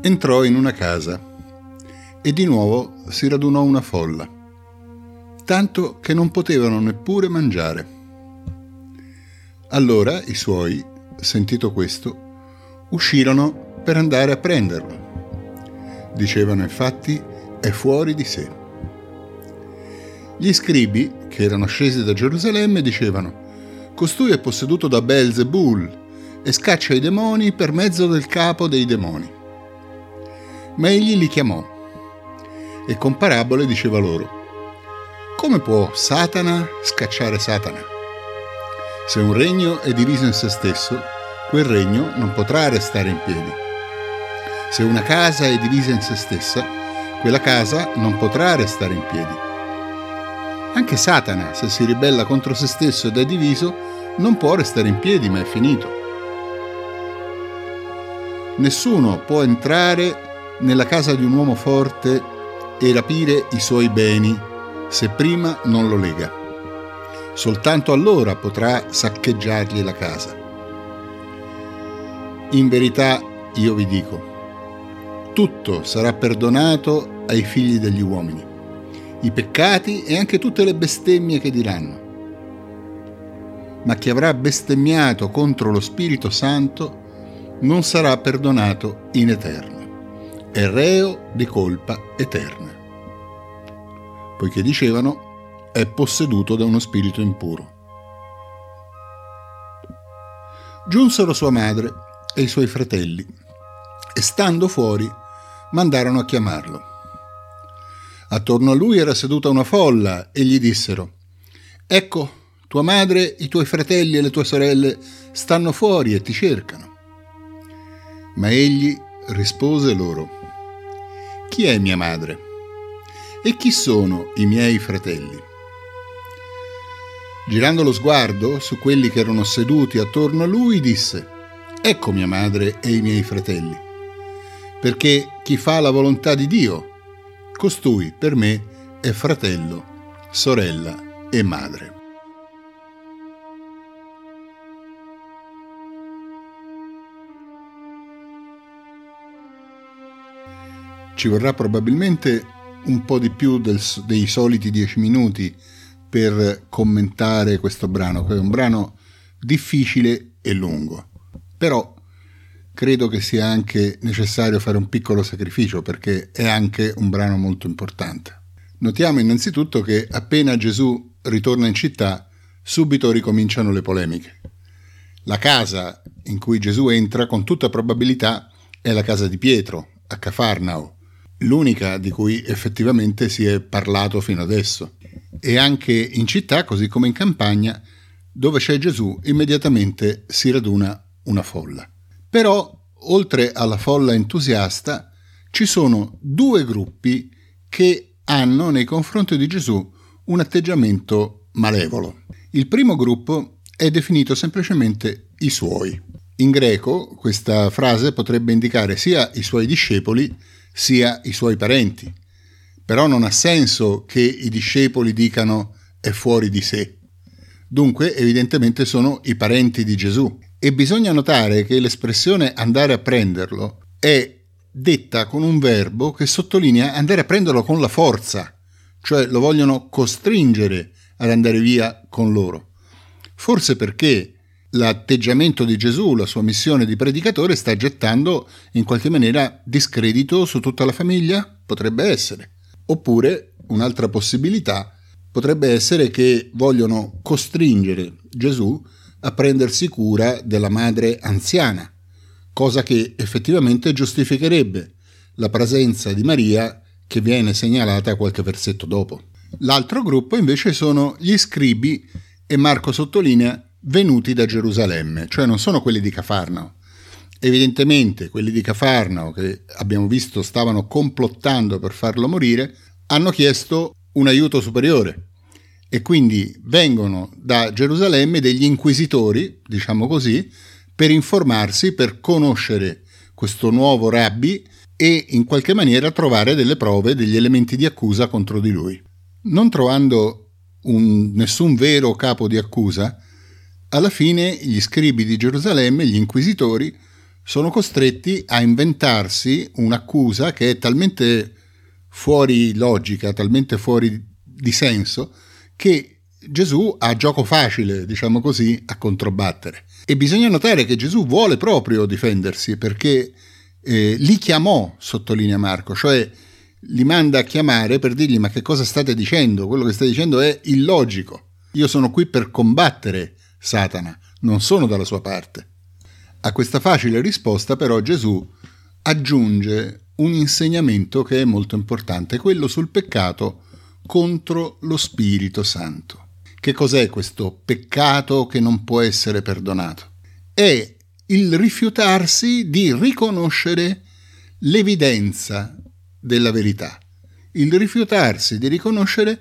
Entrò in una casa e di nuovo si radunò una folla, tanto che non potevano neppure mangiare. Allora i suoi, sentito questo, uscirono per andare a prenderlo. Dicevano infatti è fuori di sé. Gli scribi, che erano scesi da Gerusalemme, dicevano Costui è posseduto da Belzebul e scaccia i demoni per mezzo del capo dei demoni. Ma egli li chiamò e con parabole diceva loro Come può Satana scacciare Satana? Se un regno è diviso in se stesso, quel regno non potrà restare in piedi. Se una casa è divisa in se stessa, quella casa non potrà restare in piedi. Anche Satana, se si ribella contro se stesso ed è diviso, non può restare in piedi, ma è finito. Nessuno può entrare nella casa di un uomo forte e rapire i suoi beni se prima non lo lega. Soltanto allora potrà saccheggiargli la casa. In verità io vi dico, tutto sarà perdonato ai figli degli uomini, i peccati e anche tutte le bestemmie che diranno. Ma chi avrà bestemmiato contro lo Spirito Santo non sarà perdonato in eterno, è reo di colpa eterna. Poiché dicevano è posseduto da uno spirito impuro. Giunsero sua madre e i suoi fratelli e stando fuori mandarono a chiamarlo. Attorno a lui era seduta una folla e gli dissero, Ecco, tua madre, i tuoi fratelli e le tue sorelle stanno fuori e ti cercano. Ma egli rispose loro, Chi è mia madre? E chi sono i miei fratelli? Girando lo sguardo su quelli che erano seduti attorno a lui, disse, Ecco mia madre e i miei fratelli, perché chi fa la volontà di Dio, costui per me è fratello, sorella e madre. Ci vorrà probabilmente un po' di più del, dei soliti dieci minuti per commentare questo brano, che è un brano difficile e lungo. Però credo che sia anche necessario fare un piccolo sacrificio perché è anche un brano molto importante. Notiamo innanzitutto che appena Gesù ritorna in città, subito ricominciano le polemiche. La casa in cui Gesù entra con tutta probabilità è la casa di Pietro, a Cafarnao, l'unica di cui effettivamente si è parlato fino adesso. E anche in città, così come in campagna, dove c'è Gesù, immediatamente si raduna una folla. Però, oltre alla folla entusiasta, ci sono due gruppi che hanno nei confronti di Gesù un atteggiamento malevolo. Il primo gruppo è definito semplicemente i suoi. In greco questa frase potrebbe indicare sia i suoi discepoli sia i suoi parenti. Però non ha senso che i discepoli dicano è fuori di sé. Dunque, evidentemente sono i parenti di Gesù. E bisogna notare che l'espressione andare a prenderlo è detta con un verbo che sottolinea andare a prenderlo con la forza, cioè lo vogliono costringere ad andare via con loro. Forse perché l'atteggiamento di Gesù, la sua missione di predicatore sta gettando in qualche maniera discredito su tutta la famiglia? Potrebbe essere. Oppure un'altra possibilità potrebbe essere che vogliono costringere Gesù a prendersi cura della madre anziana, cosa che effettivamente giustificherebbe la presenza di Maria che viene segnalata qualche versetto dopo. L'altro gruppo invece sono gli scribi e Marco sottolinea venuti da Gerusalemme, cioè non sono quelli di Cafarnao. Evidentemente quelli di Cafarnao, che abbiamo visto stavano complottando per farlo morire, hanno chiesto un aiuto superiore e quindi vengono da Gerusalemme degli inquisitori, diciamo così, per informarsi, per conoscere questo nuovo rabbi e in qualche maniera trovare delle prove, degli elementi di accusa contro di lui. Non trovando un, nessun vero capo di accusa, alla fine gli scribi di Gerusalemme, gli inquisitori, sono costretti a inventarsi un'accusa che è talmente fuori logica, talmente fuori di senso, che Gesù ha gioco facile, diciamo così, a controbattere. E bisogna notare che Gesù vuole proprio difendersi perché eh, li chiamò, sottolinea Marco, cioè li manda a chiamare per dirgli ma che cosa state dicendo? Quello che stai dicendo è illogico. Io sono qui per combattere Satana, non sono dalla sua parte. A questa facile risposta però Gesù aggiunge un insegnamento che è molto importante, quello sul peccato contro lo Spirito Santo. Che cos'è questo peccato che non può essere perdonato? È il rifiutarsi di riconoscere l'evidenza della verità, il rifiutarsi di riconoscere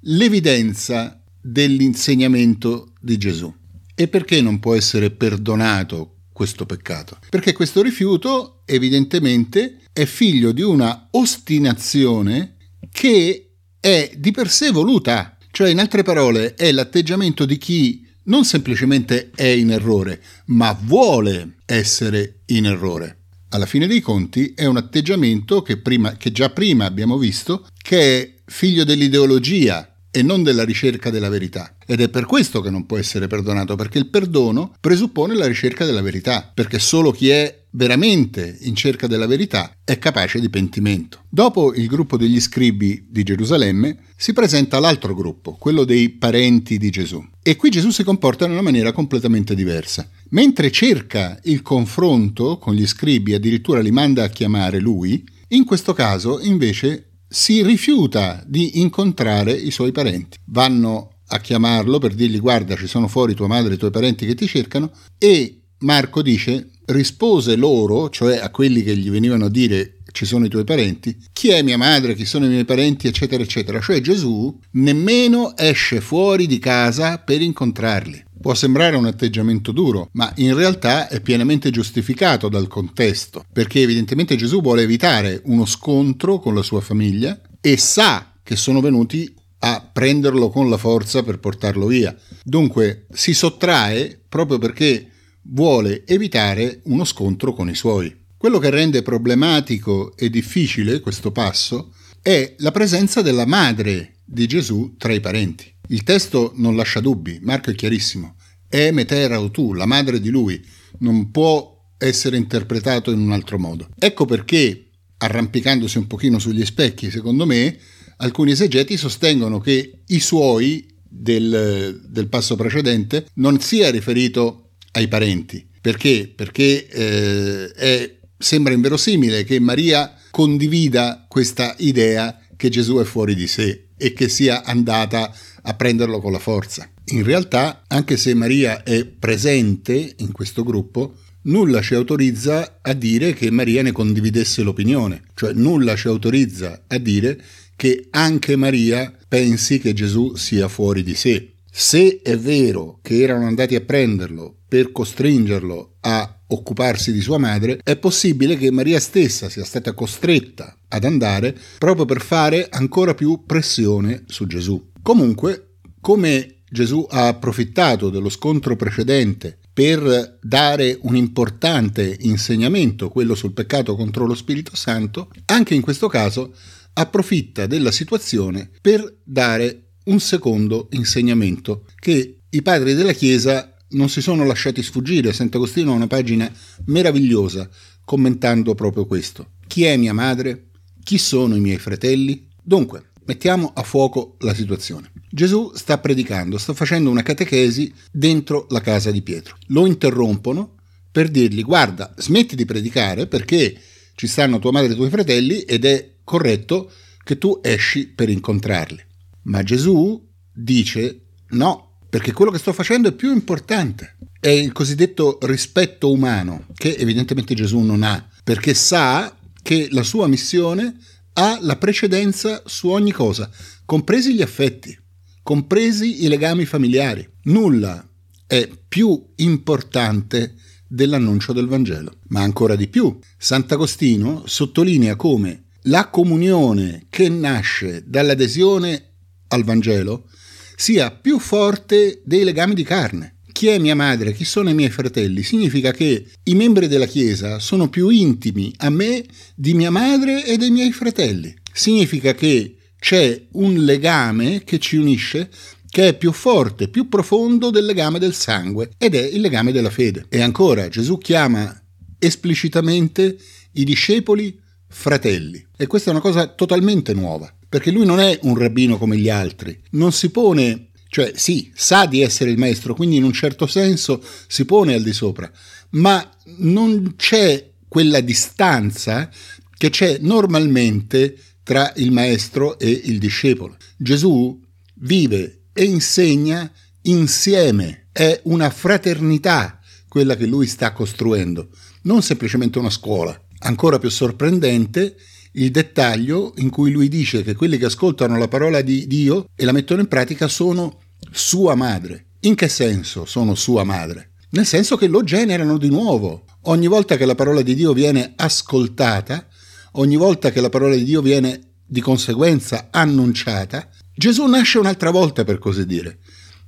l'evidenza dell'insegnamento di Gesù. E perché non può essere perdonato questo peccato? Perché questo rifiuto evidentemente è figlio di una ostinazione che è di per sé voluta, cioè in altre parole è l'atteggiamento di chi non semplicemente è in errore, ma vuole essere in errore. Alla fine dei conti è un atteggiamento che, prima, che già prima abbiamo visto che è figlio dell'ideologia e non della ricerca della verità. Ed è per questo che non può essere perdonato, perché il perdono presuppone la ricerca della verità, perché solo chi è veramente in cerca della verità è capace di pentimento. Dopo il gruppo degli scribi di Gerusalemme si presenta l'altro gruppo, quello dei parenti di Gesù. E qui Gesù si comporta in una maniera completamente diversa. Mentre cerca il confronto con gli scribi, addirittura li manda a chiamare lui, in questo caso invece si rifiuta di incontrare i suoi parenti. Vanno a chiamarlo per dirgli guarda ci sono fuori tua madre e i tuoi parenti che ti cercano e Marco dice rispose loro, cioè a quelli che gli venivano a dire ci sono i tuoi parenti, chi è mia madre, chi sono i miei parenti, eccetera, eccetera. Cioè Gesù nemmeno esce fuori di casa per incontrarli. Può sembrare un atteggiamento duro, ma in realtà è pienamente giustificato dal contesto, perché evidentemente Gesù vuole evitare uno scontro con la sua famiglia e sa che sono venuti a prenderlo con la forza per portarlo via. Dunque si sottrae proprio perché vuole evitare uno scontro con i suoi. Quello che rende problematico e difficile questo passo è la presenza della madre di Gesù tra i parenti. Il testo non lascia dubbi, Marco è chiarissimo. È Metera o tu, la madre di lui, non può essere interpretato in un altro modo. Ecco perché, arrampicandosi un pochino sugli specchi, secondo me, alcuni esegeti sostengono che i suoi del, del passo precedente non sia riferito ai parenti. Perché? Perché eh, è, sembra inverosimile che Maria condivida questa idea che Gesù è fuori di sé e che sia andata a prenderlo con la forza. In realtà, anche se Maria è presente in questo gruppo, nulla ci autorizza a dire che Maria ne condividesse l'opinione, cioè nulla ci autorizza a dire che anche Maria pensi che Gesù sia fuori di sé. Se è vero che erano andati a prenderlo per costringerlo a occuparsi di sua madre, è possibile che Maria stessa sia stata costretta ad andare proprio per fare ancora più pressione su Gesù. Comunque, come Gesù ha approfittato dello scontro precedente per dare un importante insegnamento, quello sul peccato contro lo Spirito Santo, anche in questo caso approfitta della situazione per dare un secondo insegnamento che i padri della Chiesa non si sono lasciati sfuggire. Sant'Agostino ha una pagina meravigliosa commentando proprio questo. Chi è mia madre? Chi sono i miei fratelli? Dunque, mettiamo a fuoco la situazione. Gesù sta predicando, sta facendo una catechesi dentro la casa di Pietro. Lo interrompono per dirgli guarda, smetti di predicare perché ci stanno tua madre e i tuoi fratelli ed è corretto che tu esci per incontrarli. Ma Gesù dice no, perché quello che sto facendo è più importante. È il cosiddetto rispetto umano, che evidentemente Gesù non ha, perché sa che la sua missione ha la precedenza su ogni cosa, compresi gli affetti, compresi i legami familiari. Nulla è più importante dell'annuncio del Vangelo. Ma ancora di più, Sant'Agostino sottolinea come la comunione che nasce dall'adesione al Vangelo sia più forte dei legami di carne. Chi è mia madre, chi sono i miei fratelli, significa che i membri della Chiesa sono più intimi a me di mia madre e dei miei fratelli. Significa che c'è un legame che ci unisce che è più forte, più profondo del legame del sangue ed è il legame della fede. E ancora Gesù chiama esplicitamente i discepoli fratelli. E questa è una cosa totalmente nuova, perché lui non è un rabbino come gli altri, non si pone, cioè sì, sa di essere il maestro, quindi in un certo senso si pone al di sopra, ma non c'è quella distanza che c'è normalmente tra il maestro e il discepolo. Gesù vive e insegna insieme, è una fraternità quella che lui sta costruendo, non semplicemente una scuola. Ancora più sorprendente il dettaglio in cui lui dice che quelli che ascoltano la parola di Dio e la mettono in pratica sono sua madre. In che senso sono sua madre? Nel senso che lo generano di nuovo. Ogni volta che la parola di Dio viene ascoltata, ogni volta che la parola di Dio viene di conseguenza annunciata, Gesù nasce un'altra volta per così dire.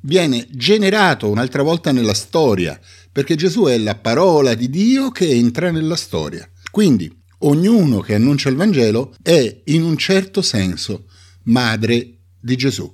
Viene generato un'altra volta nella storia, perché Gesù è la parola di Dio che entra nella storia. Quindi ognuno che annuncia il Vangelo è in un certo senso madre di Gesù.